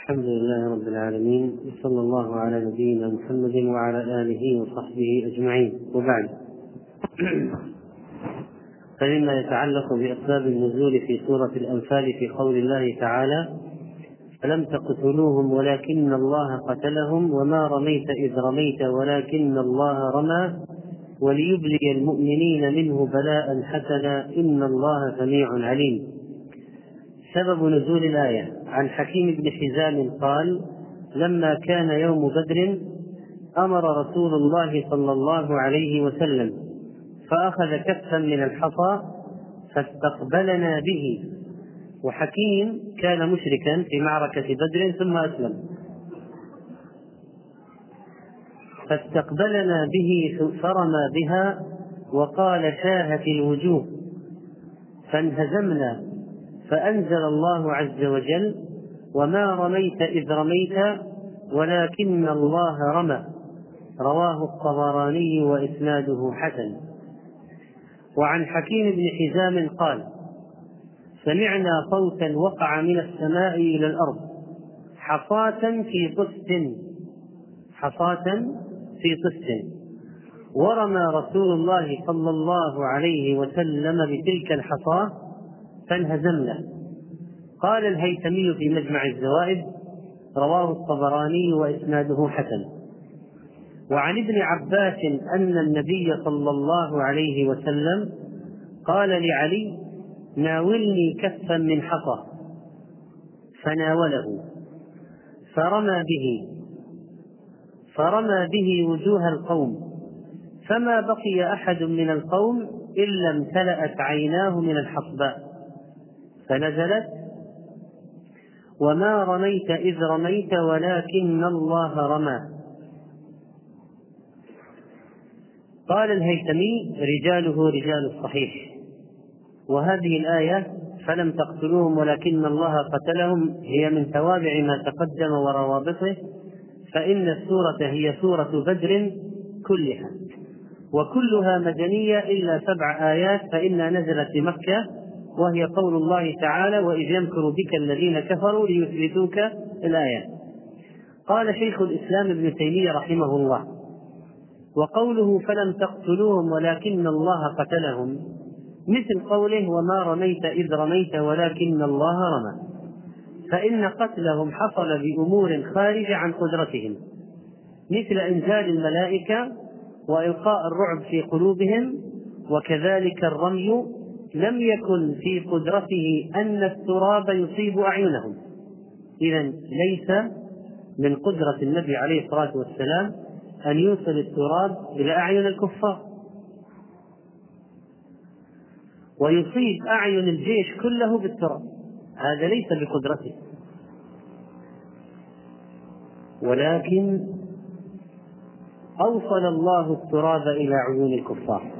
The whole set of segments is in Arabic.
الحمد لله رب العالمين وصلى الله على نبينا محمد وعلى آله وصحبه أجمعين. وبعد. فمما يتعلق بأسباب النزول في سورة الأنفال في قول الله تعالى فلم تقتلوهم ولكن الله قتلهم وما رميت إذ رميت ولكن الله رمى وليبلي المؤمنين منه بلاء حسنا إن الله سميع عليم. سبب نزول الآية عن حكيم بن حزام قال لما كان يوم بدر أمر رسول الله صلى الله عليه وسلم فأخذ كفا من الحصى فاستقبلنا به. وحكيم كان مشركا في معركة بدر ثم أسلم. فاستقبلنا به فرمى بها وقال شاهت الوجوه. فانهزمنا فأنزل الله عز وجل وما رميت إذ رميت ولكن الله رمى. رواه الطبراني وإسناده حسن. وعن حكيم بن حزام قال سمعنا صوتا وقع من السماء إلى الأرض حصاة في طست حصاة في طست ورمى رسول الله صلى الله عليه وسلم بتلك الحصاة فانهزمنا. قال الهيثمي في مجمع الزوائد رواه الطبراني وإسناده حسن. وعن ابن عباس أن النبي صلى الله عليه وسلم قال لعلي ناولني كفا من حصى. فناوله. فرمى به. فرمى به وجوه القوم. فما بقي أحد من القوم إلا امتلأت عيناه من الحصباء فنزلت وما رميت اذ رميت ولكن الله رمى. قال الهيثمي رجاله رجال الصحيح. وهذه الايه فلم تقتلوهم ولكن الله قتلهم. هي من توابع ما تقدم وروابطه. فإن السورة هي سورة بدر كلها. وكلها مدنية إلا سبع آيات فإنها نزلت بمكة وهي قول الله تعالى وإذ يمكر بك الذين كفروا ليثبتوك الآيات قال شيخ الإسلام ابن تيمية رحمه الله وقوله فلم تقتلوهم ولكن الله قتلهم مثل قوله وما رميت إذ رميت ولكن الله رمى فإن قتلهم حصل بأمور خارجة عن قدرتهم مثل إنزال الملائكة وإلقاء الرعب في قلوبهم وكذلك الرمي لم يكن في قدرته أن التراب يصيب أعينهم. إذا ليس من قدرة النبي عليه الصلاة والسلام أن يوصل التراب إلى أعين الكفار. ويصيب أعين الجيش كله بالتراب. هذا ليس بقدرته. ولكن أوصل الله التراب إلى عيون الكفار.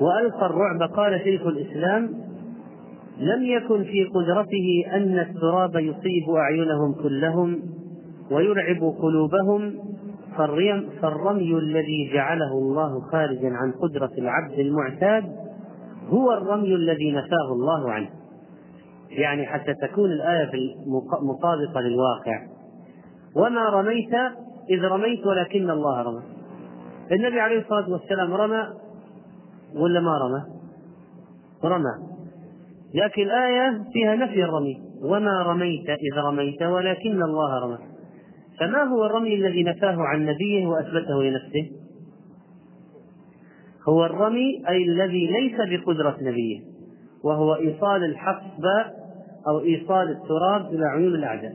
وألقى الرعب قال شيخ الإسلام لم يكن في قدرته أن التراب يصيب أعينهم كلهم ويرعب قلوبهم فالرمي الذي جعله الله خارجا عن قدرة العبد المعتاد هو الرمي الذي نفاه الله عنه. يعني حتى تكون الآية مطابقة للواقع. وما رميت إذ رميت ولكن الله رمى. النبي عليه الصلاة والسلام رمى ولا ما رمى؟ رمى. لكن الآية فيها نفي الرمي. وما رميت إذ رميت ولكن الله رمى. فما هو الرمي الذي نفاه عن نبيه وأثبته لنفسه؟ هو الرمي أي الذي ليس بقدرة نبيه وهو إيصال الحصب أو إيصال التراب إلى عيون الأعداء.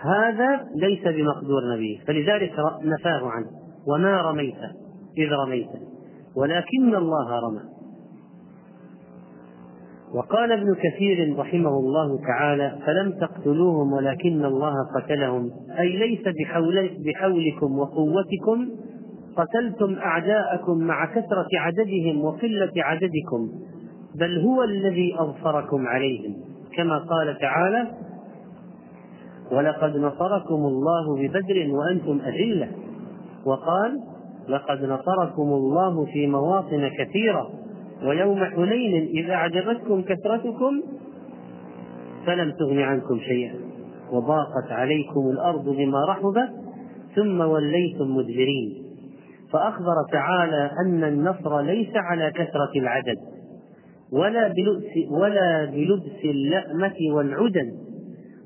هذا ليس بمقدور نبيه فلذلك نفاه عنه. وما رميت إذ رميت. ولكن الله رمى. وقال ابن كثير رحمه الله تعالى فلم تقتلوهم ولكن الله قتلهم. أي ليس بحول بحولكم وقوتكم قتلتم أعداءكم مع كثرة عددهم وقلة عددكم بل هو الذي أظفركم عليهم. كما قال تعالى ولقد نصركم الله ببدر وأنتم أذلة. وقال لقد نصركم الله في مواطن كثيرة ويوم حنين إذا أعجبتكم كثرتكم فلم تغن عنكم شيئا وضاقت عليكم الأرض بما رحبت ثم وليتم مدبرين. فأخبر تعالى أن النصر ليس على كثرة العدد ولا بلبس ولا بلبس اللأمة والعدن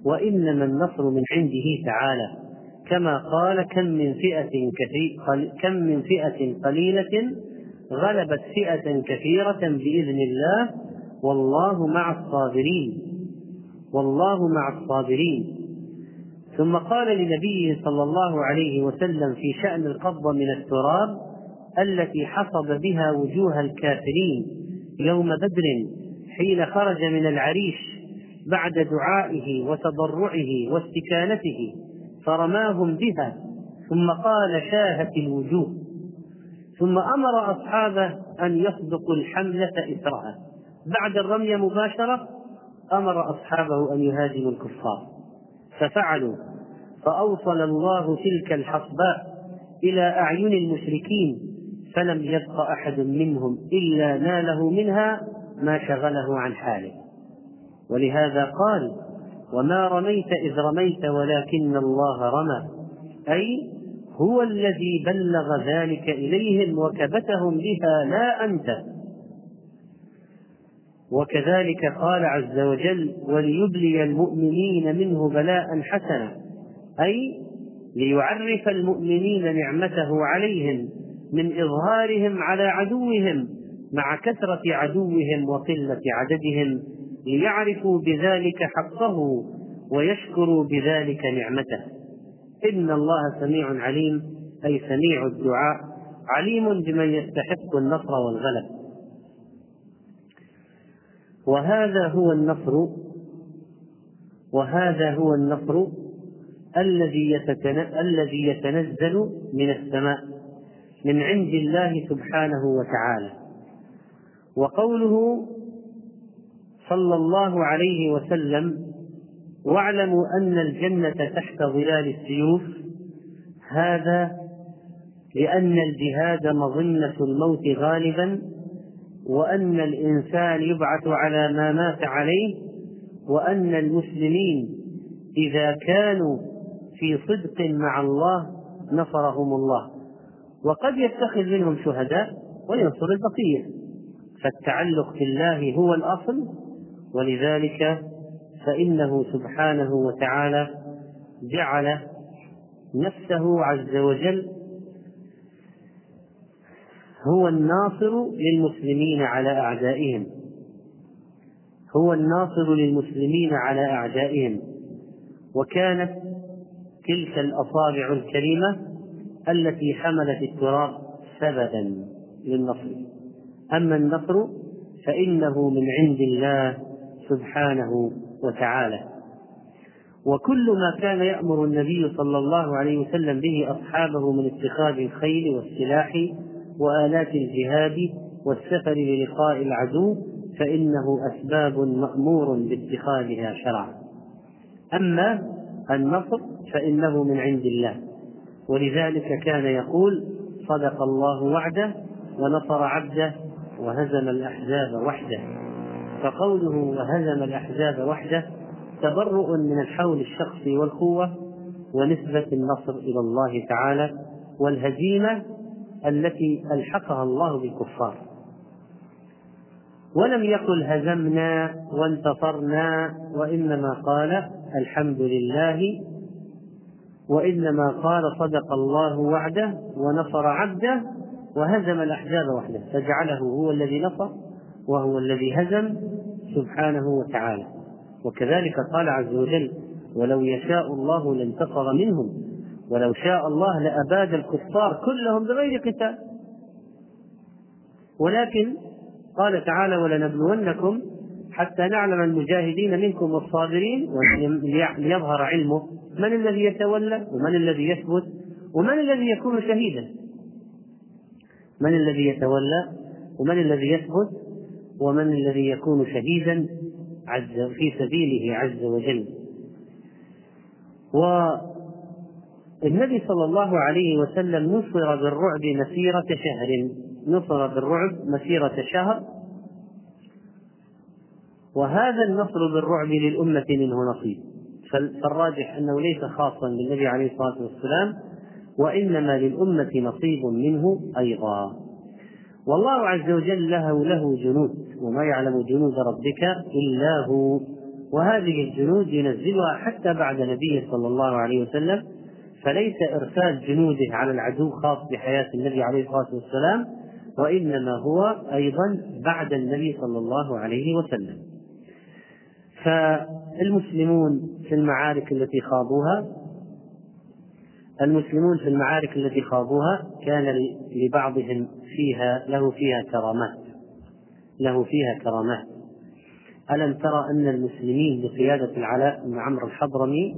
وإنما النصر من عنده تعالى. كما قال كم من فئة كثير كم من فئة قليلة غلبت فئة كثيرة بإذن الله والله مع الصابرين والله مع الصابرين. ثم قال لنبيه صلى الله عليه وسلم في شأن القبضة من التراب التي حصب بها وجوه الكافرين يوم بدر حين خرج من العريش بعد دعائه وتضرعه واستكانته. فرماهم بها ثم قال شاهت الوجوه. ثم أمر أصحابه أن يصدقوا الحملة اثرها بعد الرمي مباشرة أمر أصحابه أن يهاجموا الكفار. ففعلوا فأوصل الله تلك الحصباء إلى أعين المشركين فلم يبق أحد منهم إلا ناله منها ما شغله عن حاله. ولهذا قال وما رميت إذ رميت ولكن الله رمى. أي هو الذي بلغ ذلك إليهم وكبتهم بها لا أنت. وكذلك قال عز وجل وليبلي المؤمنين منه بلاء حسنا. أي ليعرف المؤمنين نعمته عليهم من إظهارهم على عدوهم مع كثرة عدوهم وقلة عددهم. ليعرفوا بذلك حقه ويشكروا بذلك نعمته. إن الله سميع عليم أي سميع الدعاء عليم بمن يستحق النصر والغلب. وهذا هو النصر وهذا هو النصر الذي الذي يتنزل من السماء من عند الله سبحانه وتعالى. وقوله صلى الله عليه وسلم واعلموا أن الجنة تحت ظلال السيوف. هذا لأن الجهاد مظنة الموت غالبا وأن الإنسان يبعث على ما مات عليه وأن المسلمين إذا كانوا في صدق مع الله نصرهم الله. وقد يتخذ منهم شهداء وينصر البقية. فالتعلق بالله هو الأصل ولذلك فإنه سبحانه وتعالى جعل نفسه عز وجل هو الناصر للمسلمين على أعدائهم. هو الناصر للمسلمين على أعدائهم. وكانت تلك الأصابع الكريمة التي حملت التراب سببا للنصر. أما النصر فإنه من عند الله سبحانه وتعالى. وكل ما كان يأمر النبي صلى الله عليه وسلم به أصحابه من اتخاذ الخيل والسلاح وآلات الجهاد والسفر للقاء العدو فإنه أسباب مأمور باتخاذها شرعا. أما النصر فإنه من عند الله. ولذلك كان يقول صدق الله وعده ونصر عبده وهزم الأحزاب وحده. فقوله وهزم الأحزاب وحده تبرؤ من الحول الشخصي والقوة ونسبة النصر إلى الله تعالى والهزيمة التي ألحقها الله بالكفار. ولم يقل هزمنا وانتصرنا وإنما قال الحمد لله وإنما قال صدق الله وعده ونصر عبده وهزم الأحزاب وحده فجعله هو الذي نصر وهو الذي هزم سبحانه وتعالى. وكذلك قال عز وجل ولو يشاء الله لانتصر منهم ولو شاء الله لأباد الكفار كلهم بغير قتال ولكن قال تعالى ولنبلونكم حتى نعلم المجاهدين منكم والصابرين وليظهر علمه من الذي يتولى ومن الذي يثبت ومن الذي يكون شهيدا. من الذي يتولى ومن الذي يثبت ومن الذي يكون شهيدا عز في سبيله عز وجل. و النبي صلى الله عليه وسلم نصر بالرعب مسيرة شهر. نصر بالرعب مسيرة شهر. وهذا النصر بالرعب للأمة منه نصيب. فالراجح أنه ليس خاصا بالنبي عليه الصلاة والسلام وإنما للأمة نصيب منه أيضا. والله عز وجل له له جنود وما يعلم جنود ربك إلا هو. وهذه الجنود ينزلها حتى بعد نبيه صلى الله عليه وسلم فليس إرسال جنوده على العدو خاص بحياة النبي عليه الصلاة والسلام وإنما هو أيضا بعد النبي صلى الله عليه وسلم. فالمسلمون في المعارك التي خاضوها المسلمون في المعارك التي خاضوها كان لبعضهم فيها له فيها كرامات. له فيها كرامات. ألم ترى أن المسلمين بقيادة العلاء بن عمرو الحضرمي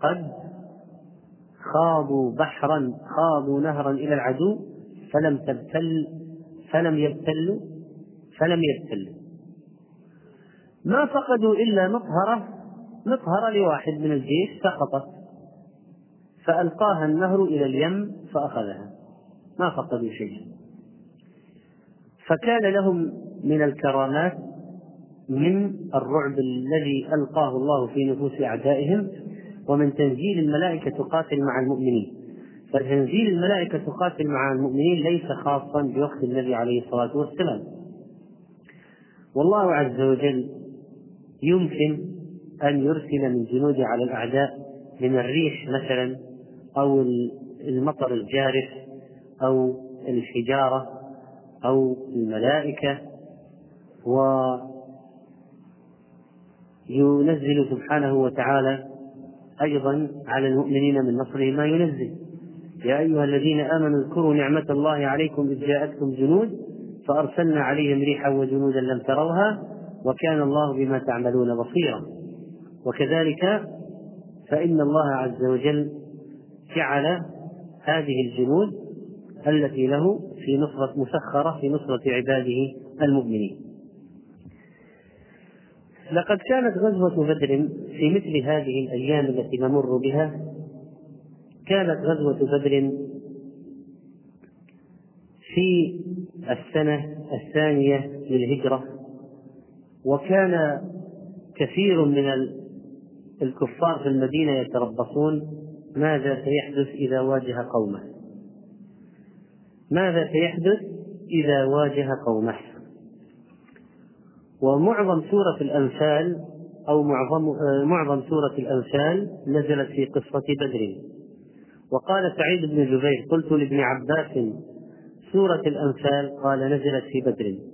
قد خاضوا بحرا خاضوا نهرا إلى العدو فلم تبتل فلم يبتلوا؟ فلم يبتلوا. ما فقدوا إلا مطهرة مطهرة لواحد من الجيش سقطت. فألقاها النهر إلى اليم فأخذها. ما فقدوا شيئا فكان لهم من الكرامات من الرعب الذي ألقاه الله في نفوس أعدائهم ومن تنزيل الملائكة تقاتل مع المؤمنين. فتنزيل الملائكة تقاتل مع المؤمنين ليس خاصا بوقت النبي عليه الصلاة والسلام. والله عز وجل يمكن أن يرسل من جنوده على الأعداء من الريح مثلا أو المطر الجارف أو الحجارة أو الملائكة و ينزل سبحانه وتعالى أيضا على المؤمنين من نصره ما ينزل. يا أيها الذين آمنوا اذكروا نعمة الله عليكم إذ جاءتكم جنود فأرسلنا عليهم ريحا وجنودا لم تروها وكان الله بما تعملون بصيرا. وكذلك فإن الله عز وجل جعل هذه الجنود التي له في نصرة مسخرة في نصرة عباده المؤمنين. لقد كانت غزوة بدر في مثل هذه الأيام التي نمر بها. كانت غزوة بدر في السنة الثانية للهجرة وكان كثير من الكفار في المدينة يتربصون. ماذا سيحدث إذا واجه قومه؟ ماذا سيحدث إذا واجه قومه؟ ومعظم سورة الأنفال أو معظم معظم سورة الأنفال نزلت في قصة بدر. وقال سعيد بن جبير قلت لابن عباس سورة الأنفال قال نزلت في بدر.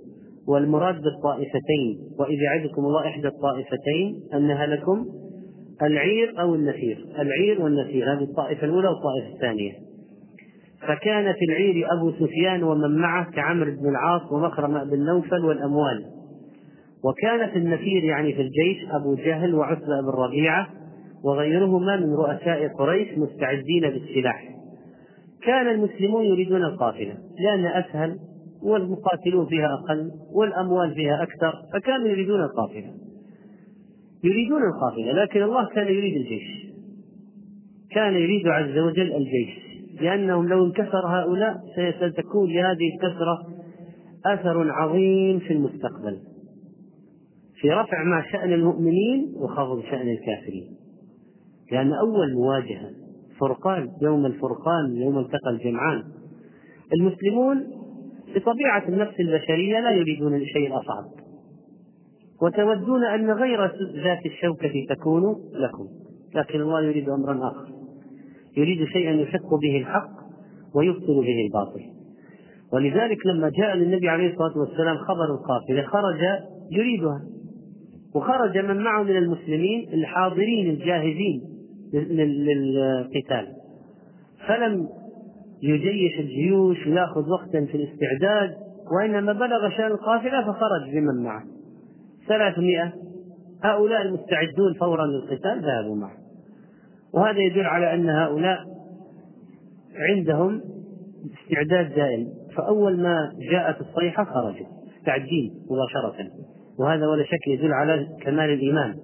والمراد بالطائفتين وإذ يعدكم الله إحدى الطائفتين أنها لكم العير أو النفير العير والنفير هذه الطائفة الأولى والطائفة الثانية. فكان في العير أبو سفيان ومن معه كعمرو بن العاص ومخرمة بن نوفل والأموال. وكان في النفير يعني في الجيش أبو جهل وعتبة بن ربيعة وغيرهما من رؤساء قريش مستعدين بالسلاح. كان المسلمون يريدون القافلة لأن أسهل والمقاتلون فيها أقل والأموال فيها أكثر فكانوا يريدون القافلة يريدون القافلة لكن الله كان يريد الجيش. كان يريد عز وجل الجيش. لأنهم لو انكسر هؤلاء ستكون لهذه الكسرة أثر عظيم في المستقبل. في رفع ما شأن المؤمنين وخفض شأن الكافرين. لأن أول مواجهة فرقان يوم الفرقان يوم التقى الجمعان. المسلمون بطبيعة النفس البشرية لا يريدون الشيء الأصعب وتودون أن غير ذات الشوكة تكون لكم. لكن الله يريد أمرا آخر. يريد شيئا يحق به الحق ويبطل به الباطل. ولذلك لما جاء للنبي عليه الصلاة والسلام خبر القافلة خرج يريدها. وخرج من معه من المسلمين الحاضرين الجاهزين للقتال. فلم يجيش الجيوش ويأخذ وقتا في الاستعداد وإنما بلغ شأن القافلة فخرج بمن معه. ثلاثمائة. هؤلاء المستعدون فورا للقتال ذهبوا معه. وهذا يدل على أن هؤلاء عندهم استعداد دائم. فأول ما جاءت الصيحة خرجوا مستعدين مباشرة. وهذا ولا شك يدل على كمال الإيمان.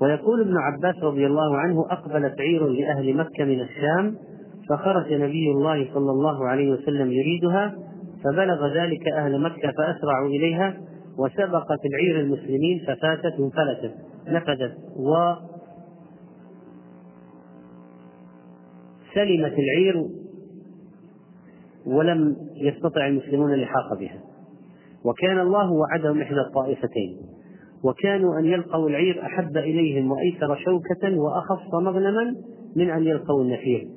ويقول ابن عباس رضي الله عنه أقبلت عير لأهل مكة من الشام فخرج نبي الله صلى الله عليه وسلم يريدها فبلغ ذلك أهل مكة فأسرعوا إليها وسبقت العير المسلمين ففاتت وانفلتت نفذت و سلمت العير ولم يستطع المسلمون اللحاق بها. وكان الله وعدهم إحدى الطائفتين وكانوا أن يلقوا العير أحب إليهم وأيسر شوكة وأخف مغنما من أن يلقوا النفير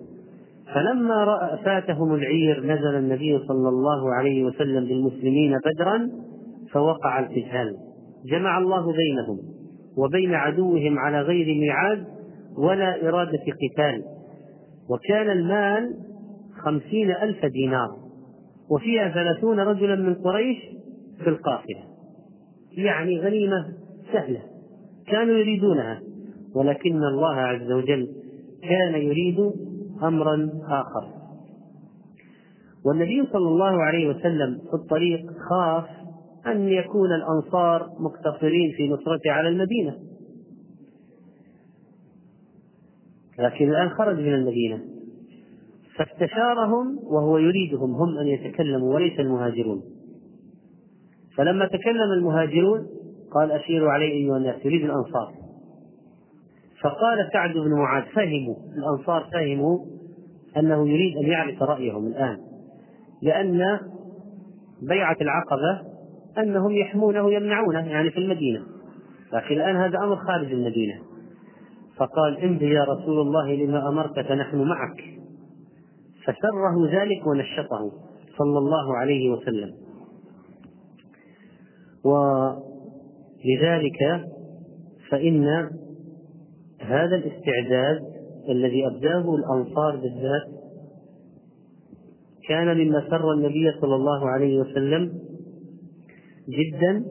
فلما رأى فاتهم العير نزل النبي صلى الله عليه وسلم بالمسلمين بدرا فوقع القتال. جمع الله بينهم وبين عدوهم على غير ميعاد ولا إرادة قتال. وكان المال خمسين ألف دينار وفيها ثلاثون رجلا من قريش في القافلة. يعني غنيمة سهلة كانوا يريدونها ولكن الله عز وجل كان يريد أمرا آخر. والنبي صلى الله عليه وسلم في الطريق خاف أن يكون الأنصار مقتصرين في نصرته على المدينة. لكن الآن خرج من المدينة. فاستشارهم وهو يريدهم هم أن يتكلموا وليس المهاجرون. فلما تكلم المهاجرون قال أشيروا علي أيها الناس يريد الأنصار. فقال سعد بن معاذ فهموا الأنصار فهموا أنه يريد أن يعرف رأيهم الآن. لأن بيعة العقبة أنهم يحمونه يمنعونه يعني في المدينة. لكن الآن هذا أمر خارج المدينة. فقال امضي يا رسول الله لما أمرت فنحن معك. فسره ذلك ونشطه صلى الله عليه وسلم. ولذلك فإن هذا الاستعداد الذي أبداه الأنصار بالذات كان مما سر النبي صلى الله عليه وسلم جدا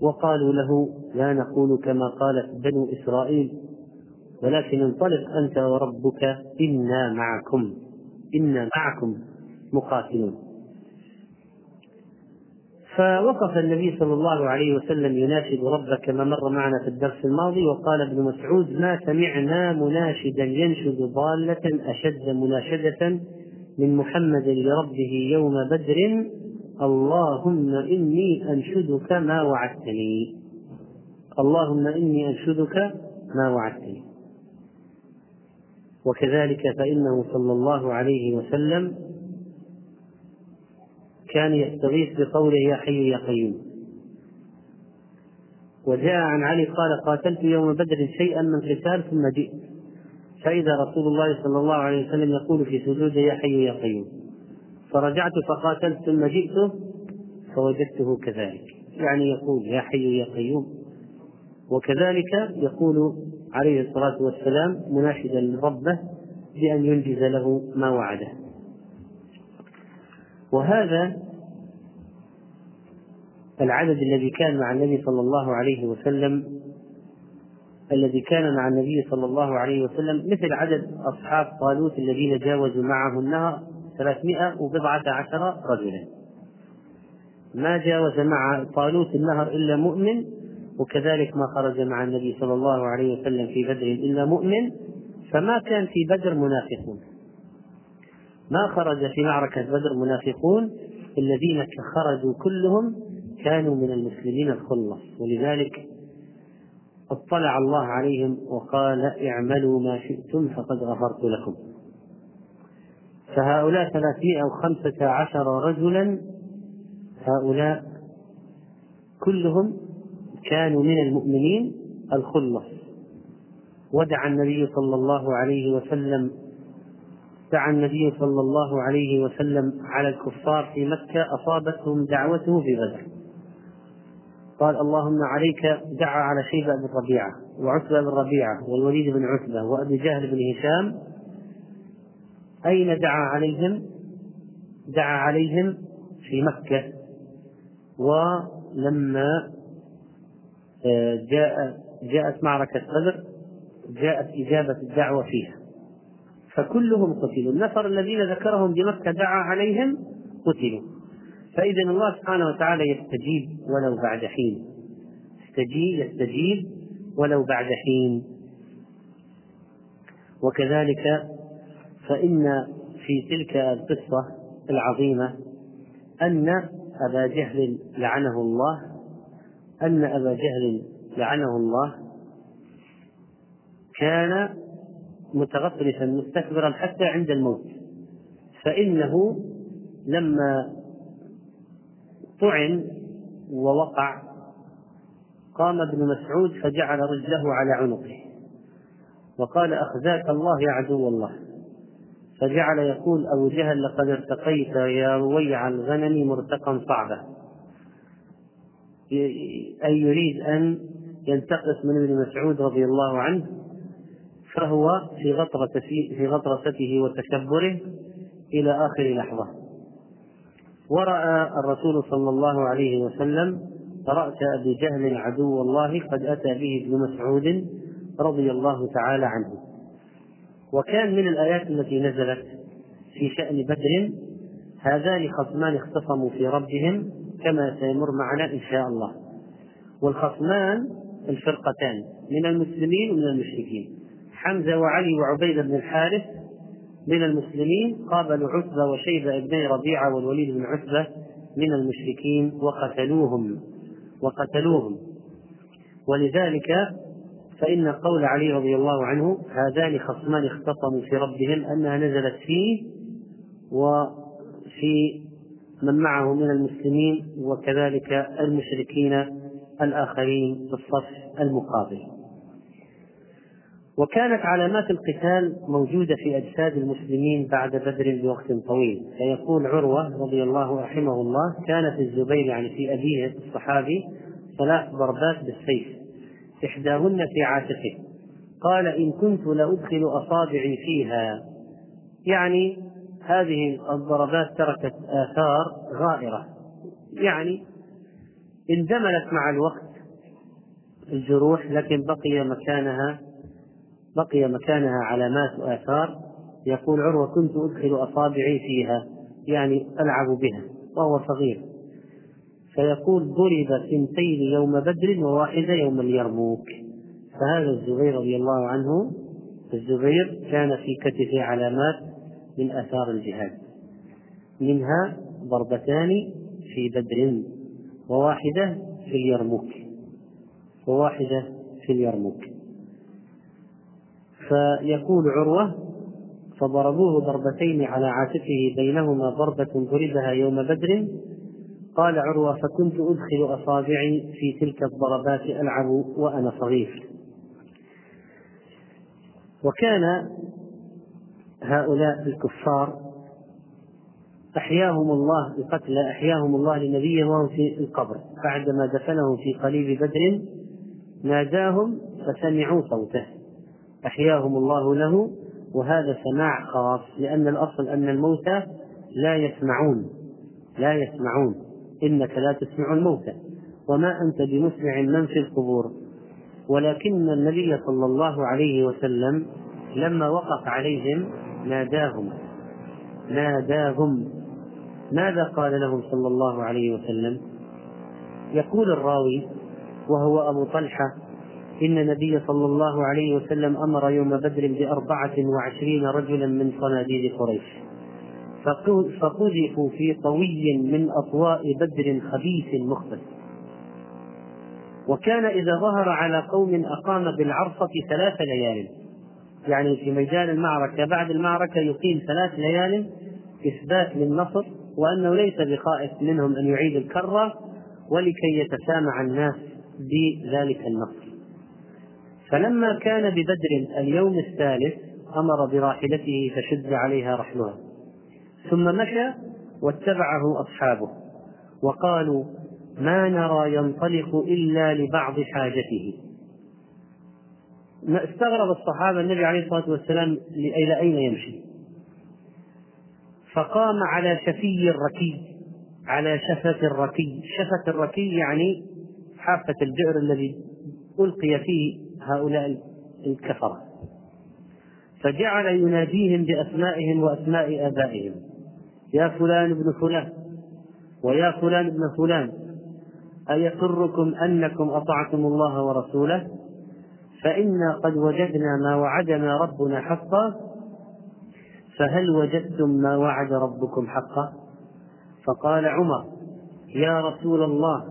وقالوا له لا نقول كما قالت بنو إسرائيل ولكن انطلق أنت وربك إنا معكم إنا معكم مقاتلون. فوقف النبي صلى الله عليه وسلم يناشد ربه كما مر معنا في الدرس الماضي وقال ابن مسعود ما سمعنا مناشدا ينشد ضالة أشد مناشدة من محمد لربه يوم بدر اللهم إني أنشدك ما وعدتني. اللهم إني أنشدك ما وعدتني. وكذلك فإنه صلى الله عليه وسلم كان يستغيث بقوله يا حي يا قيوم. وجاء عن علي قال قاتلت يوم بدر شيئا من قتال ثم جئت. فإذا رسول الله صلى الله عليه وسلم يقول في سجوده يا حي يا قيوم. فرجعت فقاتلت ثم جئت فوجدته كذلك. يعني يقول يا حي يا قيوم. وكذلك يقول عليه الصلاة والسلام مناشدا ربه بأن ينجز له ما وعده. وهذا العدد الذي كان مع النبي صلى الله عليه وسلم الذي كان مع النبي صلى الله عليه وسلم مثل عدد أصحاب طالوت الذين جاوزوا معه النهر ثلاثمائة وبضعة عشر رجلا. ما جاوز مع طالوت النهر إلا مؤمن وكذلك ما خرج مع النبي صلى الله عليه وسلم في بدر إلا مؤمن فما كان في بدر منافقون. ما خرج في معركة بدر منافقون الذين خرجوا كلهم كانوا من المسلمين الخلص ولذلك اطلع الله عليهم وقال اعملوا ما شئتم فقد غفرت لكم. فهؤلاء ثلاثمائة وخمسة عشر رجلا هؤلاء كلهم كانوا من المؤمنين الخلص ودعا النبي صلى الله عليه وسلم دعا النبي صلى الله عليه وسلم على الكفار في مكة أصابتهم دعوته في بدر. قال اللهم عليك دعا على شيبة بن ربيعة وعتبة بن ربيعة والوليد بن عتبة وأبي جهل بن هشام أين دعا عليهم؟ دعا عليهم في مكة. ولما آه، جاء جاءت معركة بدر جاءت إجابة الدعوة فيها. فكلهم قتلوا. النفر الذين ذكرهم بمكة دعا عليهم قتلوا. فإذا الله سبحانه وتعالى يستجيب ولو بعد حين. يستجيب يستجيب ولو بعد حين. وكذلك فإن في تلك القصة العظيمة أن أبا جهل لعنه الله أن أبا جهل لعنه الله كان متغطرسا مستكبرا حتى عند الموت. فإنه لما طعن ووقع قام ابن مسعود فجعل رجله على عنقه وقال أخزاك الله يا عدو الله. فجعل يقول أبو جهل لقد ارتقيت يا رويع الغنم مرتقا صعبا أي يريد أن ينتقص من ابن مسعود رضي الله عنه فهو في غطرة في غطرسته وتكبره إلى آخر لحظة. ورأى الرسول صلى الله عليه وسلم رأس أبي جهل عدو الله قد أتى به ابن مسعود رضي الله تعالى عنه. وكان من الآيات التي نزلت في شأن بدر هذان خصمان اختصموا في ربهم كما سيمر معنا إن شاء الله. والخصمان الفرقتان من المسلمين ومن المشركين. حمزة وعلي وعبيدة بن الحارث من المسلمين قابلوا عتبة وشيبة ابني ربيعة والوليد بن عتبة من المشركين وقتلوهم وقتلوهم. ولذلك فإن قول علي رضي الله عنه هذان خصمان اختصموا في ربهم أنها نزلت فيه وفي من معه من المسلمين وكذلك المشركين الآخرين في الصف المقابل. وكانت علامات القتال موجودة في أجساد المسلمين بعد بدر بوقت طويل. فيقول عروة رضي الله رحمه الله كان في الزبير يعني في أبيه الصحابي ثلاث ضربات بالسيف. إحداهن في عاتقه. قال إن كنت لأدخل أصابعي فيها. يعني هذه الضربات تركت آثار غائرة. يعني اندملت مع الوقت الجروح لكن بقي مكانها بقي مكانها علامات وآثار يقول عروة كنت أدخل أصابعي فيها. يعني ألعب بها وهو صغير. فيقول ضرب سنتين يوم بدر وواحدة يوم اليرموك. فهذا الزبير رضي الله عنه الزبير كان في كتفه علامات من آثار الجهاد. منها ضربتان في بدر وواحدة في اليرموك. وواحدة في اليرموك. فيقول عروة فضربوه ضربتين على عاتقه بينهما ضربة ضربها يوم بدر قال عروة فكنت أدخل أصابعي في تلك الضربات ألعب وأنا صغير. وكان هؤلاء الكفار أحياهم الله القتلى أحياهم الله لنبيه وهم في القبر. بعدما دفنهم في قليب بدر ناداهم فسمعوا صوته. أحياهم الله له وهذا سماع خاص لأن الأصل أن الموتى لا يسمعون لا يسمعون. إنك لا تسمع الموتى وما أنت بمسمع من في القبور. ولكن النبي صلى الله عليه وسلم لما وقف عليهم ناداهم ناداهم. ماذا قال لهم صلى الله عليه وسلم؟ يقول الراوي وهو أبو طلحة إن النبي صلى الله عليه وسلم أمر يوم بدر بأربعة وعشرين رجلا من صناديد قريش. فقذفوا في طوي من أطواء بدر خبيث مخبث. وكان إذا ظهر على قوم أقام بالعرصة ثلاث ليال. يعني في ميدان المعركة بعد المعركة يقيم ثلاث ليال إثبات للنصر وأنه ليس بخائف منهم أن يعيد الكرة ولكي يتسامع الناس بذلك النصر. فلما كان ببدر اليوم الثالث أمر براحلته فشد عليها رحلها. ثم مشى واتبعه أصحابه وقالوا ما نرى ينطلق إلا لبعض حاجته. استغرب الصحابة النبي عليه الصلاة والسلام إلى أين يمشي. فقام على شفي الركي على شفة الركي. شفة الركي يعني حافة البئر الذي ألقي فيه هؤلاء الكفرة. فجعل يناديهم بأسمائهم وأسماء آبائهم. يا فلان ابن فلان ويا فلان ابن فلان أيسركم أنكم أطعتم الله ورسوله؟ فإنا قد وجدنا ما وعدنا ربنا حقا فهل وجدتم ما وعد ربكم حقا؟ فقال عمر يا رسول الله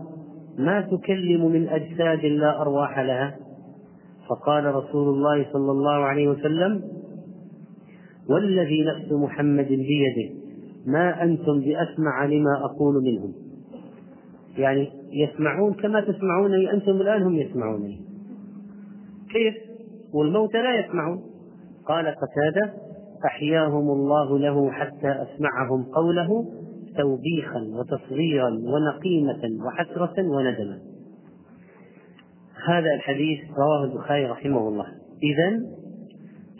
ما تكلم من أجساد لا أرواح لها؟ فقال رسول الله صلى الله عليه وسلم والذي نفس محمد بيده. ما أنتم بأسمع لما أقول منهم. يعني يسمعون كما تسمعونني أنتم الآن هم يسمعونني كيف؟ والموتى لا يسمعون. قال قتادة أحياهم الله له حتى أسمعهم قوله توبيخا وتصغيرا ونقيمة وحسرة وندما. هذا الحديث رواه البخاري رحمه الله. إذا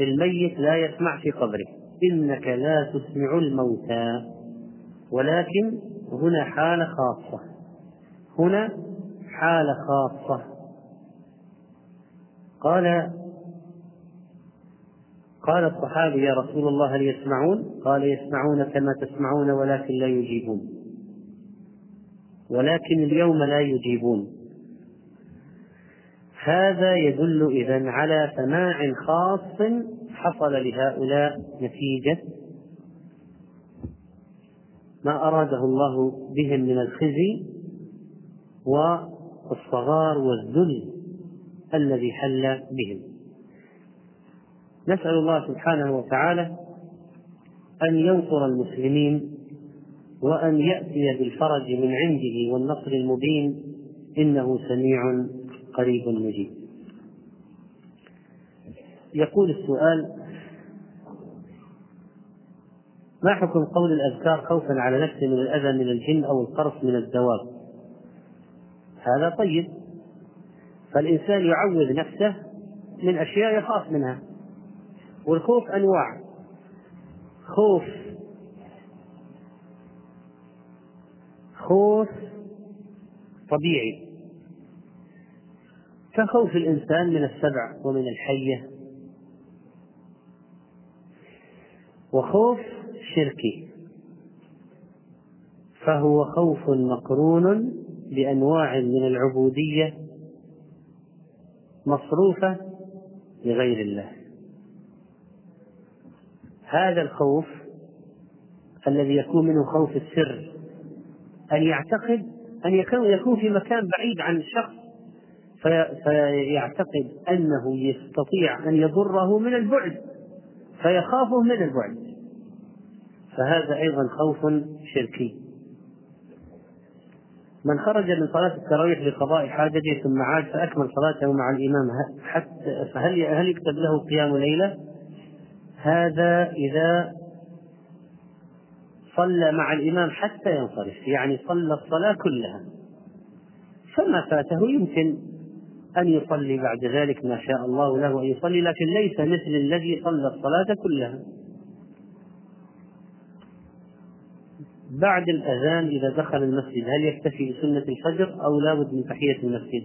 الميت لا يسمع في قبره. إنك لا تسمع الموتى. ولكن هنا حالة خاصة. هنا حالة خاصة. قال قال الصحابي يا رسول الله هل يسمعون؟ قال يسمعون كما تسمعون ولكن لا يجيبون. ولكن اليوم لا يجيبون. هذا يدل إذا على سماع خاص حصل لهؤلاء نتيجة ما أراده الله بهم من الخزي والصغار والذل الذي حل بهم. نسأل الله سبحانه وتعالى أن ينصر المسلمين وأن يأتي بالفرج من عنده والنصر المبين إنه سميع قريب مجيب. يقول السؤال ما حكم قول الأذكار خوفا على نفسه من الأذى من الجن أو القرص من الدواب هذا طيب. فالإنسان يعوذ نفسه من أشياء يخاف منها. والخوف أنواع. خوف خوف طبيعي. كخوف الإنسان من السبع ومن الحية وخوف شركي. فهو خوف مقرون بأنواع من العبودية مصروفة لغير الله. هذا الخوف الذي يكون منه خوف السر أن يعتقد أن يكون في مكان بعيد عن الشخص فيعتقد أنه يستطيع أن يضره من البعد. فيخافه من البعد. فهذا أيضا خوف شركي. من خرج من صلاة التراويح لقضاء حاجته ثم عاد فأكمل صلاته مع الإمام حتى فهل هل يكتب له قيام ليلة؟ هذا إذا صلى مع الإمام حتى ينصرف يعني صلى الصلاة كلها. فما فاته يمكن أن يصلي بعد ذلك ما شاء الله له أن يصلي لكن ليس مثل الذي صلى الصلاة كلها بعد الأذان إذا دخل المسجد هل يكتفي بسنة الفجر أو لابد من تحية المسجد؟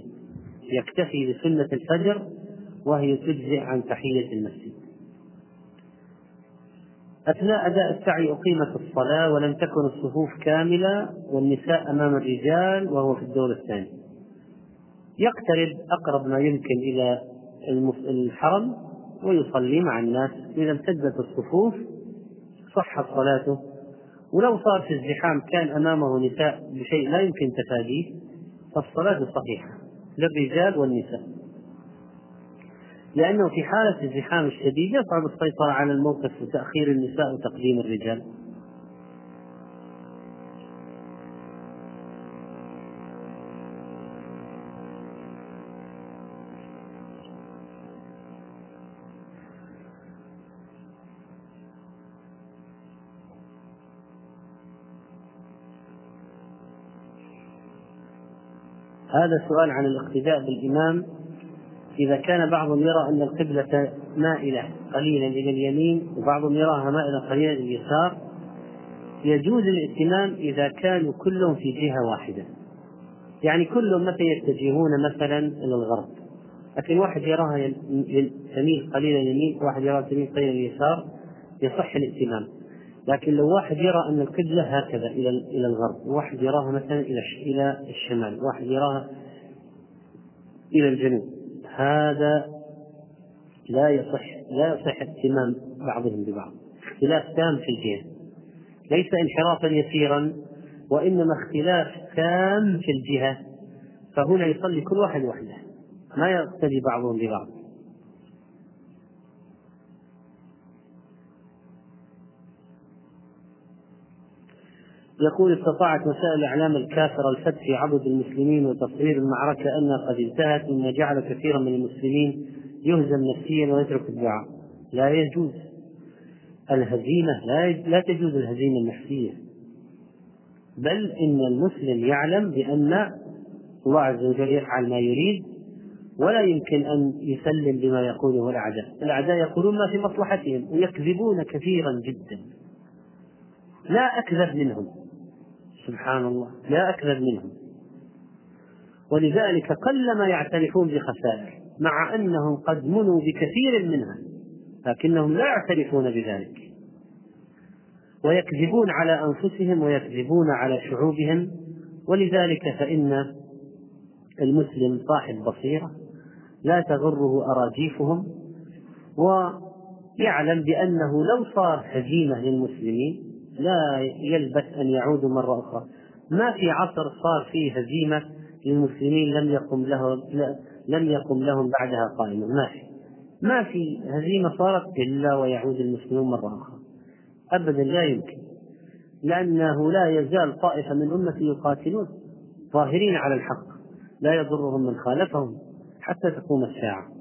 يكتفي بسنة الفجر وهي تجزئ عن تحية المسجد. أثناء أداء السعي أقيمت الصلاة ولم تكن الصفوف كاملة والنساء أمام الرجال وهو في الدور الثاني. يقترب أقرب ما يمكن إلى الحرم ويصلي مع الناس. إذا امتدت الصفوف صحت صلاته. ولو صار في الزحام كان أمامه نساء بشيء لا يمكن تفاديه فالصلاة صحيحة للرجال والنساء. لأنه في حالة الزحام الشديد يصعب السيطرة على الموقف وتأخير النساء وتقديم الرجال. هذا سؤال عن الاقتداء بالإمام. إذا كان بعضهم يرى أن القبلة مائلة قليلا إلى اليمين وبعضهم يراها مائلة قليلا إلى اليسار يجوز الائتمام إذا كانوا كلهم في جهة واحدة. يعني كلهم متى يتجهون مثلا إلى الغرب؟ لكن واحد يراها تميل قليلا اليمين واحد يراها تميل قليلا اليسار يصح الائتمام لكن لو واحد يرى أن القبلة هكذا إلى إلى الغرب، وواحد يراها مثلا إلى إلى الشمال، واحد يراها إلى الجنوب، هذا لا يصح لا يصح اهتمام بعضهم ببعض، اختلاف تام في الجهة، ليس انحرافا يسيرا وإنما اختلاف تام في الجهة، فهنا يصلي كل واحد وحده ما يقتدي بعضهم ببعض. يقول استطاعت وسائل الإعلام الكافرة الفتح عبد المسلمين وتصوير المعركة أنها قد انتهت مما جعل كثيرا من المسلمين يهزم نفسيا ويترك الدعاء. لا يجوز. الهزيمة لا لا تجوز الهزيمة النفسية. بل إن المسلم يعلم بأن الله عز وجل يفعل ما يريد ولا يمكن أن يسلم بما يقوله الأعداء، الأعداء يقولون ما في مصلحتهم ويكذبون كثيرا جدا. لا أكذب منهم. سبحان الله لا أكذب منهم. ولذلك قلما يعترفون بخسائر مع أنهم قد منوا بكثير منها لكنهم لا يعترفون بذلك. ويكذبون على أنفسهم ويكذبون على شعوبهم ولذلك فإن المسلم صاحب بصيرة لا تغره أراجيفهم ويعلم بأنه لو صار هزيمة للمسلمين لا يلبث أن يعودوا مرة أخرى. ما في عصر صار فيه هزيمة للمسلمين لم يقم له لم يقم لهم بعدها قائما. ما في. ما في هزيمة صارت إلا ويعود المسلمون مرة أخرى. أبدا لا يمكن. لأنه لا يزال طائفة من أمتي يقاتلون ظاهرين على الحق. لا يضرهم من خالفهم حتى تقوم الساعة.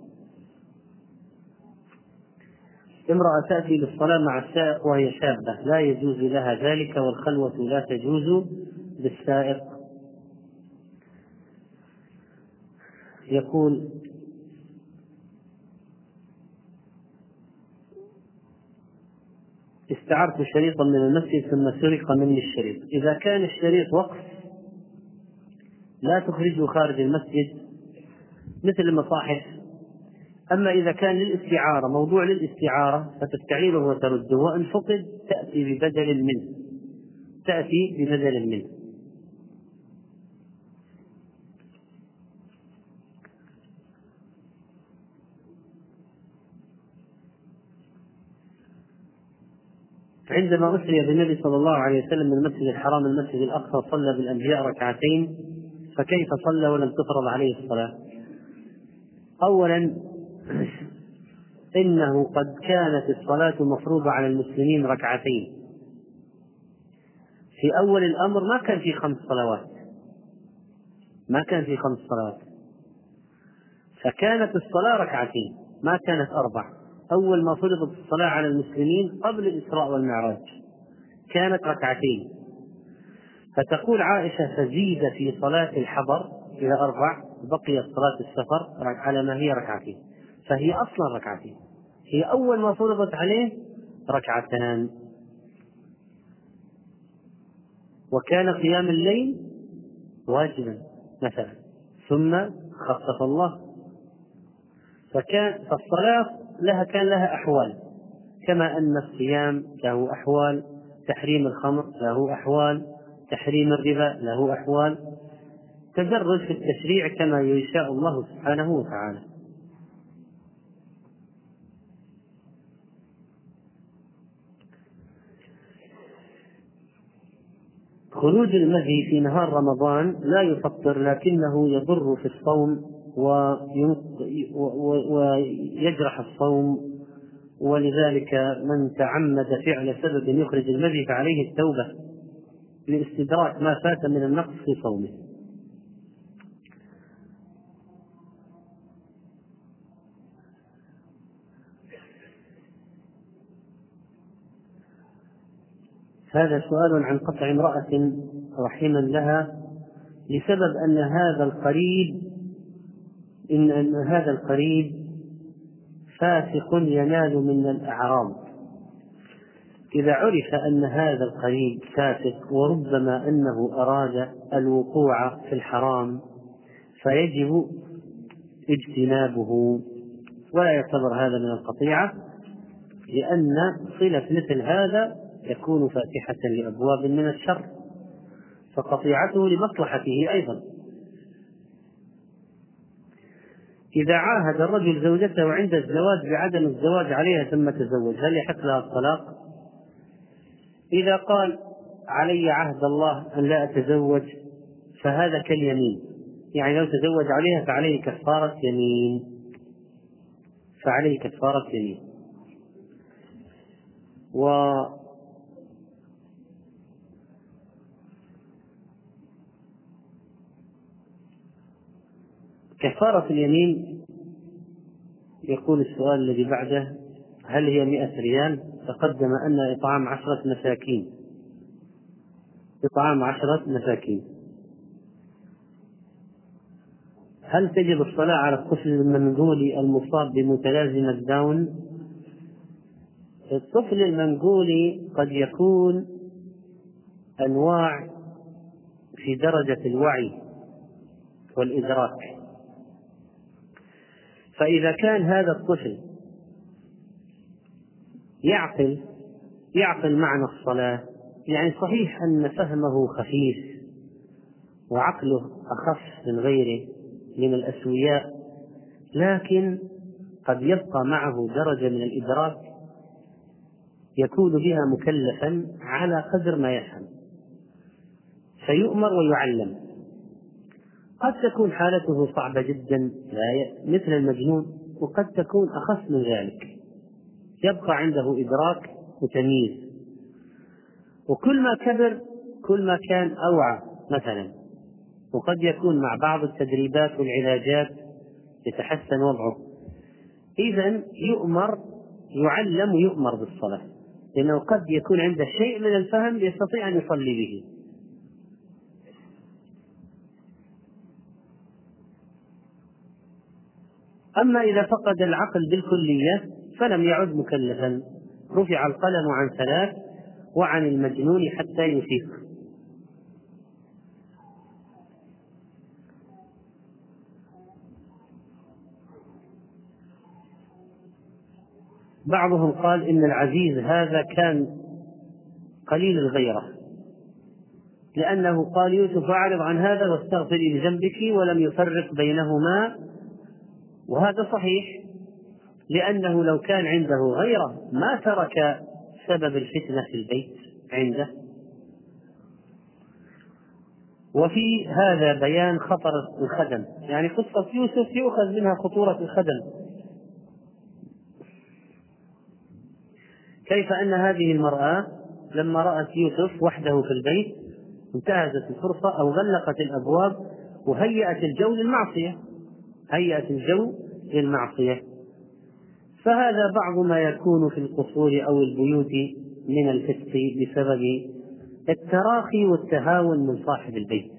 امرأة تأتي للصلاة مع السائق وهي شابة. لا يجوز لها ذلك والخلوة لا تجوز بالسائق. يقول استعرت شريطا من المسجد ثم سرق مني الشريط. إذا كان الشريط وقف لا تخرجه خارج المسجد مثل المصاحف أما إذا كان للاستعارة موضوع للاستعارة فتستعيره وترده وإن فقد تأتي ببدل منه تأتي ببدل منه عندما أسري بالنبي صلى الله عليه وسلم من المسجد الحرام المسجد الأقصى صلى بالأنبياء ركعتين فكيف صلى ولم تفرض عليه الصلاة؟ أولا إنه قد كانت الصلاة مفروضة على المسلمين ركعتين. في أول الأمر ما كان في خمس صلوات. ما كان في خمس صلوات. فكانت الصلاة ركعتين ما كانت أربع. أول ما فرضت الصلاة على المسلمين قبل الإسراء والمعراج كانت ركعتين. فتقول عائشة فزيد في صلاة الحضر إلى أربع بقيت صلاة السفر على ما هي ركعتين. فهي أصلا ركعتين. هي أول ما فرضت عليه ركعتان وكان قيام الليل واجبا مثلا. ثم خفف الله. فكان فالصلاة لها كان لها أحوال. كما أن الصيام له أحوال تحريم الخمر له أحوال تحريم الربا له أحوال. تدرج في التشريع كما يشاء الله سبحانه وتعالى. خروج المذي في نهار رمضان لا يفطر لكنه يضر في الصوم ويجرح الصوم. ولذلك من تعمد فعل سبب يخرج المذي فعليه التوبة لاستدراك ما فات من النقص في صومه. هذا سؤال عن قطع امرأة رحما لها لسبب أن هذا القريب إن أن هذا القريب فاسق ينال من الأعراض. إذا عرف أن هذا القريب فاسق وربما أنه أراد الوقوع في الحرام فيجب اجتنابه. ولا يعتبر هذا من القطيعة لأن صلة مثل هذا يكون فاتحة لأبواب من الشر فقطيعته لمصلحته أيضا. إذا عاهد الرجل زوجته عند الزواج بعدم الزواج عليها ثم تزوج هل يحق لها الطلاق؟ إذا قال علي عهد الله أن لا أتزوج فهذا كاليمين. يعني لو تزوج عليها فعليه كفارة يمين. فعليه كفارة يمين. و كفارة اليمين يقول السؤال الذي بعده هل هي مئة ريال؟ تقدم أن إطعام عشرة مساكين. إطعام عشرة مساكين. هل تجب الصلاة على الطفل المنقولي المصاب بمتلازمة داون؟ الطفل المنقولي قد يكون أنواع في درجة الوعي والإدراك. فإذا كان هذا الطفل يعقل يعقل معنى الصلاة يعني صحيح أن فهمه خفيف وعقله أخف من غيره من الأسوياء لكن قد يبقى معه درجة من الإدراك يكون بها مكلفا على قدر ما يفهم. فيؤمر ويعلم. قد تكون حالته صعبة جدا مثل المجنون وقد تكون أخف من ذلك. يبقى عنده إدراك وتمييز. وكل ما كبر كل ما كان أوعى مثلا. وقد يكون مع بعض التدريبات والعلاجات يتحسن وضعه. إذا يؤمر يعلم ويؤمر بالصلاة لأنه قد يكون عنده شيء من الفهم يستطيع أن يصلي به. أما إذا فقد العقل بالكلية فلم يعد مكلفا. رفع القلم عن ثلاث وعن المجنون حتى يفيق. بعضهم قال إن العزيز هذا كان قليل الغيرة لأنه قال يوسف أعرض عن هذا واستغفري لذنبك ولم يفرق بينهما وهذا صحيح لأنه لو كان عنده غيرة ما ترك سبب الفتنة في البيت عنده. وفي هذا بيان خطر الخدم. يعني قصة يوسف يؤخذ منها خطورة الخدم. كيف أن هذه المرأة لما رأت يوسف وحده في البيت انتهزت الفرصة أو غلقت الأبواب وهيأت الجو للمعصية. هيأت الجو للمعصية. فهذا بعض ما يكون في القصور أو البيوت من الفسق بسبب التراخي والتهاون من صاحب البيت.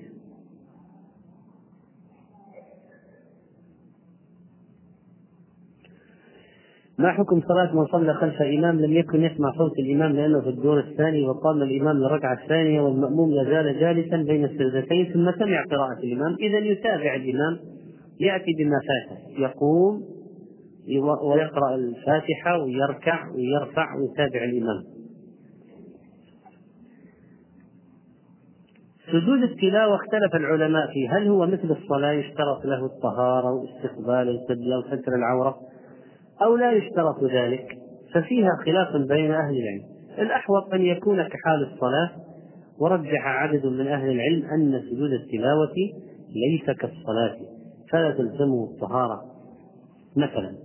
ما حكم صلاة من صلى خلف إمام؟ لم يكن يسمع صوت الإمام لأنه في الدور الثاني وقام الإمام للركعة الثانية والمأموم لازال جالسا بين السجدتين ثم سمع قراءة الإمام. إذا يتابع الإمام يأتي بما فاته يقوم ويقرأ الفاتحة ويركع ويرفع ويتابع الإمام. سجود التلاوة اختلف العلماء فيه. هل هو مثل الصلاة يشترط له الطهارة واستقبال القبلة وستر العورة؟ أو لا يشترط ذلك؟ ففيها خلاف بين أهل العلم. الأحوط أن يكون كحال الصلاة ورجح عدد من أهل العلم أن سجود التلاوة ليس كالصلاة. فلا تلزمه الطهارة مثلا.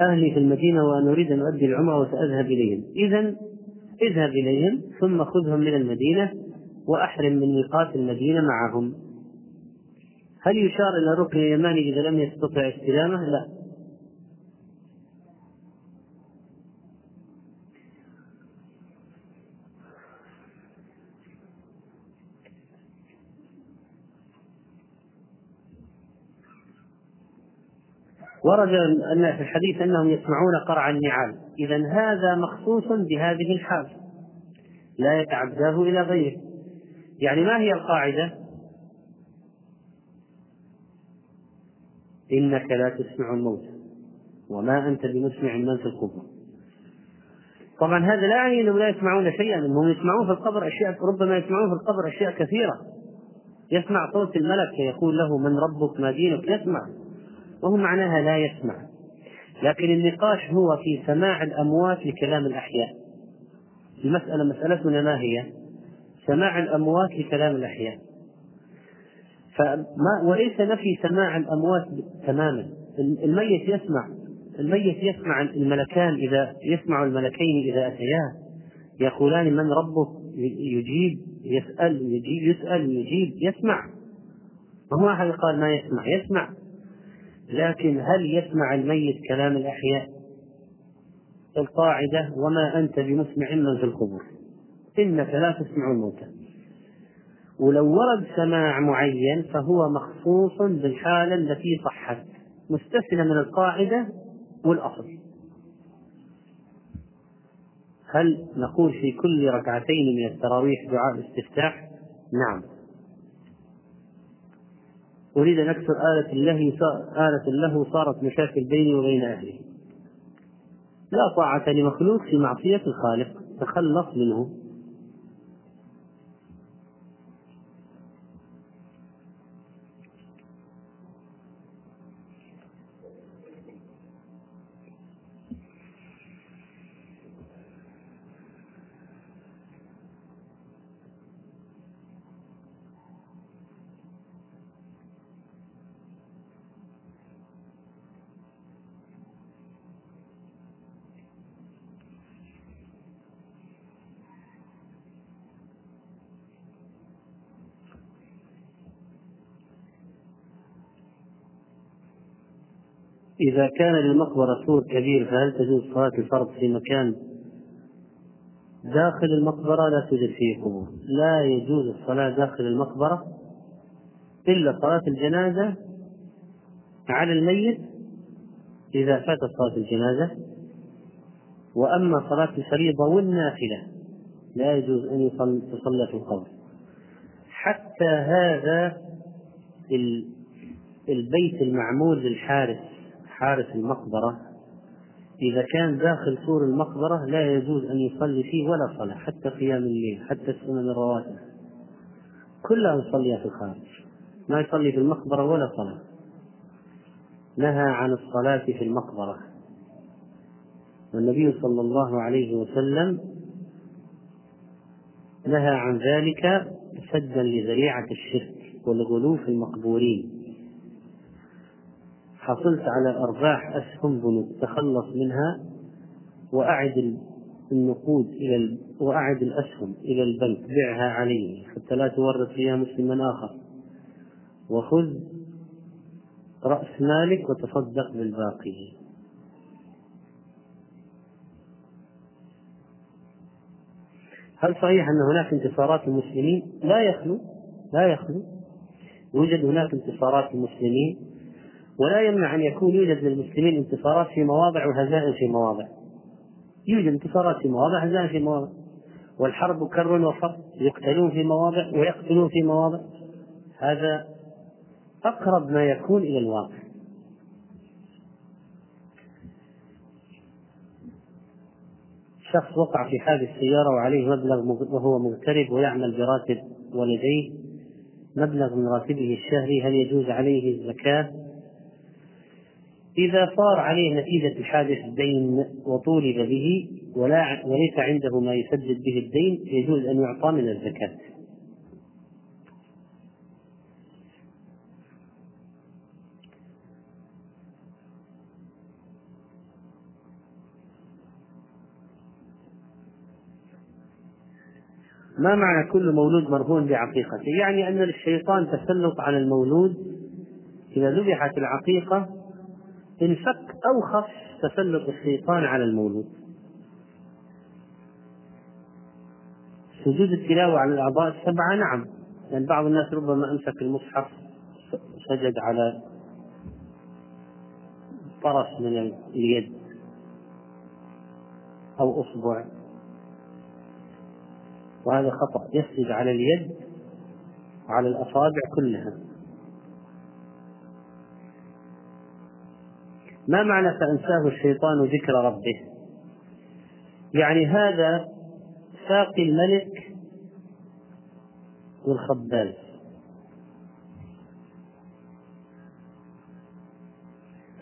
أهلي في المدينة وأنا أريد أن أؤدي العمرة وسأذهب إليهم. إذا اذهب إليهم ثم خذهم من المدينة وأحرم من ميقات المدينة معهم. هل يشار إلى الركن اليماني إذا لم يستطع استلامه؟ لا. ورد أن في الحديث أنهم يسمعون قرع النعال. إذا هذا مخصوص بهذه الحال. لا يتعداه إلى غيره. يعني ما هي القاعدة؟ إنك لا تسمع الموتى وما أنت بمسمع من في القبور طبعا هذا لا يعني أنهم لا يسمعون شيئا. أنهم يسمعون في القبر أشياء ربما يسمعون في القبر أشياء كثيرة. يسمع صوت الملك يقول له من ربك ما دينك؟ يسمع. وهو معناها لا يسمع. لكن النقاش هو في سماع الأموات لكلام الأحياء. المسألة مسألتنا ما هي؟ سماع الأموات لكلام الأحياء. فما وليس نفي سماع الأموات تماما. الميت يسمع. الميت يسمع الملكان إذا يسمع الملكين إذا أتياه يقولان من ربك؟ يجيب. يسأل يجيب يسأل يجيب. يسمع. ما هو أحد قال ما يسمع؟ يسمع. لكن هل يسمع الميت كلام الأحياء القاعدة وما أنت بمسمع من في القبور؟ إنك لا تسمع الموتى. ولو ورد سماع معين فهو مخصوص بالحالة التي صحت مستثنى من القاعدة والأصل. هل نقول في كل ركعتين من التراويح دعاء الاستفتاح؟ نعم. أريد أن أكسر آلة الله آلة له صارت مشاكل بيني وبين أهلي. لا طاعة لمخلوق في معصية الخالق تخلص منه. إذا كان للمقبرة سور كبير فهل تجوز صلاة الفرض في مكان داخل المقبرة؟ لا توجد فيه قبور لا يجوز الصلاة داخل المقبرة إلا صلاة الجنازة على الميت إذا فاتت صلاة الجنازة. وأما صلاة الفريضة والنافلة لا يجوز أن تصلى في القبر. حتى هذا البيت المعمول للحارس حارس المقبرة. إذا كان داخل سور المقبرة لا يجوز أن يصلي فيه ولا صلاة حتى قيام الليل حتى السنن الرواتب كلها يصليها في الخارج. ما يصلي في المقبرة ولا صلاة. نهى عن الصلاة في المقبرة. والنبي صلى الله عليه وسلم نهى عن ذلك سدا لذريعة الشرك والغلو في المقبورين. حصلت على أرباح أسهم بنوك تخلص منها وأعد النقود إلى وأعد الأسهم إلى البنك بعها عليه حتى لا تورط فيها مسلما آخر. وخذ رأس مالك وتصدق بالباقي. هل صحيح أن هناك انتصارات للمسلمين؟ لا يخلو لا يخلو. يوجد هناك انتصارات للمسلمين. ولا يمنع أن يكون يوجد للمسلمين انتصارات في مواضع وهزائم في مواضع. يوجد انتصارات في مواضع هزائم في مواضع. والحرب كر وفر يقتلون في مواضع ويقتلون في مواضع. هذا أقرب ما يكون إلى الواقع. شخص وقع في حادث سيارة وعليه مبلغ وهو مغترب ويعمل براتب ولديه. مبلغ من راتبه الشهري هل يجوز عليه الزكاة؟ إذا صار عليه نتيجة الحادث دين وطولب به ولا وليس عنده ما يسدد به الدين يجوز أن يعطى من الزكاة ما معنى كل مولود مرهون بعقيقته؟ يعني أن للشيطان تسلط على المولود إذا ذبحت العقيقة انفك أوخف تسلط الشيطان على المولود. سجود التلاوة على الأعضاء السبعة نعم. لأن بعض الناس ربما أمسك المصحف سجد على طرف من اليد أو أصبع. وهذا خطأ يسجد على اليد وعلى الأصابع كلها. ما معنى فأنساه الشيطان ذكر ربه؟ يعني هذا ساقي الملك والخباز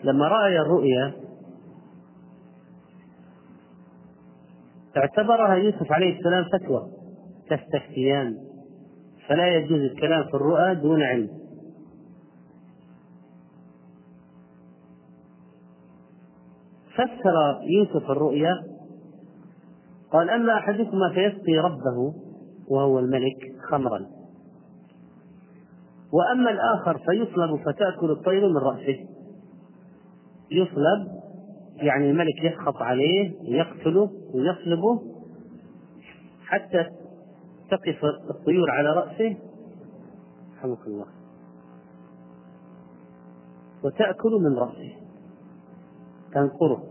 لما رأي الرؤيا اعتبرها يوسف عليه السلام فتوى تستفتيان فلا يجوز الكلام في الرؤى دون علم. فسر يوسف الرؤيا قال أما أحدكما فيسقي ربه وهو الملك خمرا. وأما الآخر فيصلب فتأكل الطير من رأسه. يصلب يعني الملك يسخط عليه يقتله ويصلبه حتى تقف الطيور على رأسه. رحمك الله. وتأكل من رأسه. تنقره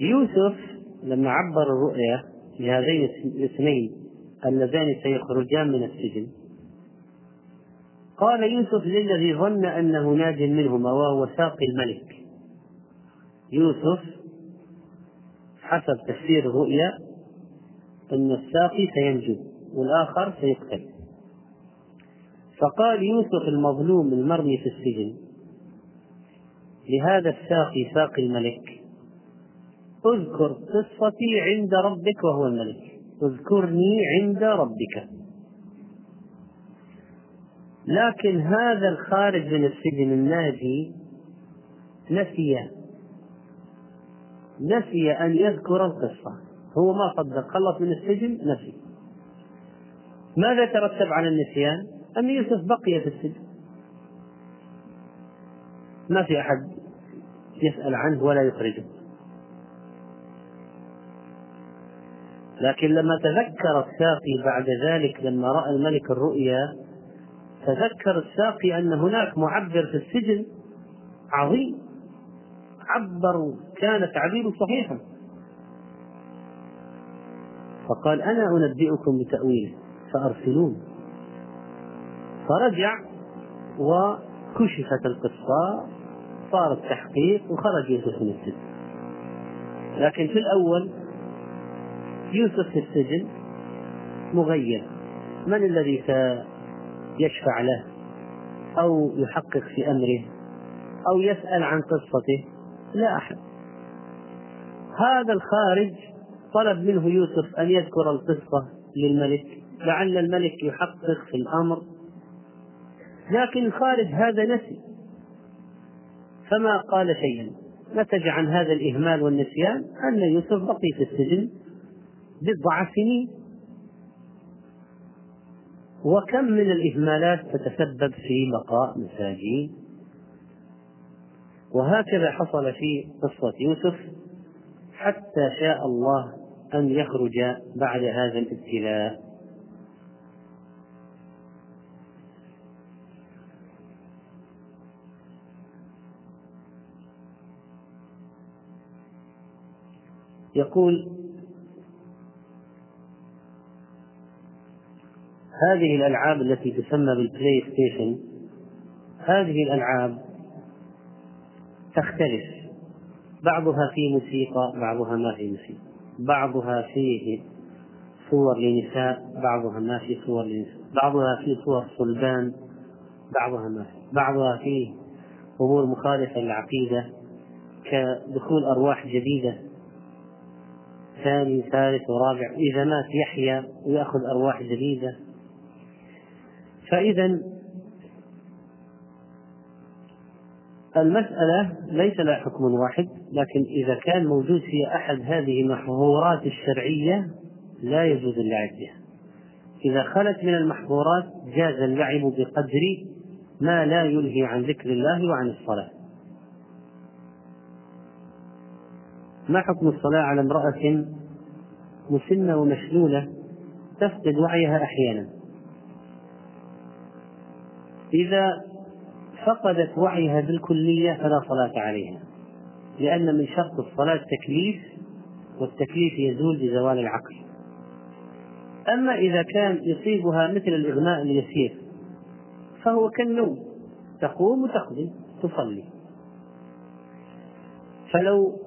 يوسف لما عبر الرؤيا لهذين الاثنين اللذان سيخرجان من السجن قال يوسف للذي ظن أنه ناج منهما وهو ساقي الملك. يوسف حسب تفسير الرؤيا إن الساقي سينجو والآخر سيقتل. فقال يوسف المظلوم المرمي في السجن لهذا الساقي ساقي الملك اذكر قصتي عند ربك وهو الملك اذكرني عند ربك لكن هذا الخارج من السجن الناجي نسي نسي أن يذكر القصة هو ما صدق خلص من السجن نسي ماذا ترتب على النسيان؟ أن يوسف بقي في السجن؟ ما في أحد يسأل عنه ولا يخرجه. لكن لما تذكر الساقي بعد ذلك لما رأى الملك الرؤيا تذكر الساقي أن هناك معبر في السجن عظيم. عبر كان تعبيره صحيحا. فقال أنا أنبئكم بتأويله فأرسلون فرجع وكشفت القصة صار التحقيق وخرج يوسف من السجن. لكن في الأول يوسف في السجن مغير. من الذي سيشفع له؟ أو يحقق في أمره؟ أو يسأل عن قصته؟ لا أحد. هذا الخارج طلب منه يوسف أن يذكر القصة للملك لعل الملك يحقق في الأمر لكن الخارج هذا نسي. فما قال شيئا. نتج عن هذا الإهمال والنسيان أن يوسف بقي في السجن بضع سنين. وكم من الإهمالات تتسبب في بقاء مساجين. وهكذا حصل في قصة يوسف حتى شاء الله أن يخرج بعد هذا الابتلاء. يقول هذه الألعاب التي تسمى بال PlayStation هذه الألعاب تختلف. بعضها فيه موسيقى بعضها ما فيه موسيقى. بعضها فيه صور لنساء بعضها ما فيه صور لنساء. بعضها فيه صور صلبان بعضها ما فيه. بعضها فيه أمور مخالفة للعقيدة كدخول أرواح جديدة. ثاني ثالث ورابع إذا مات يحيى ويأخذ أرواح جديدة. فإذا المسألة ليس لها حكم واحد لكن إذا كان موجود في أحد هذه المحظورات الشرعية لا يجوز اللعب بها. إذا خلت من المحظورات جاز اللعب بقدر ما لا يلهي عن ذكر الله وعن الصلاة. ما حكم الصلاة على امرأة مسنة ومشلولة تفقد وعيها أحيانا؟ إذا فقدت وعيها بالكلية فلا صلاة عليها لأن من شرط الصلاة التكليف والتكليف يزول بزوال العقل. أما إذا كان يصيبها مثل الإغماء اليسير فهو كالنوم تقوم وتقضي تصلي. فلو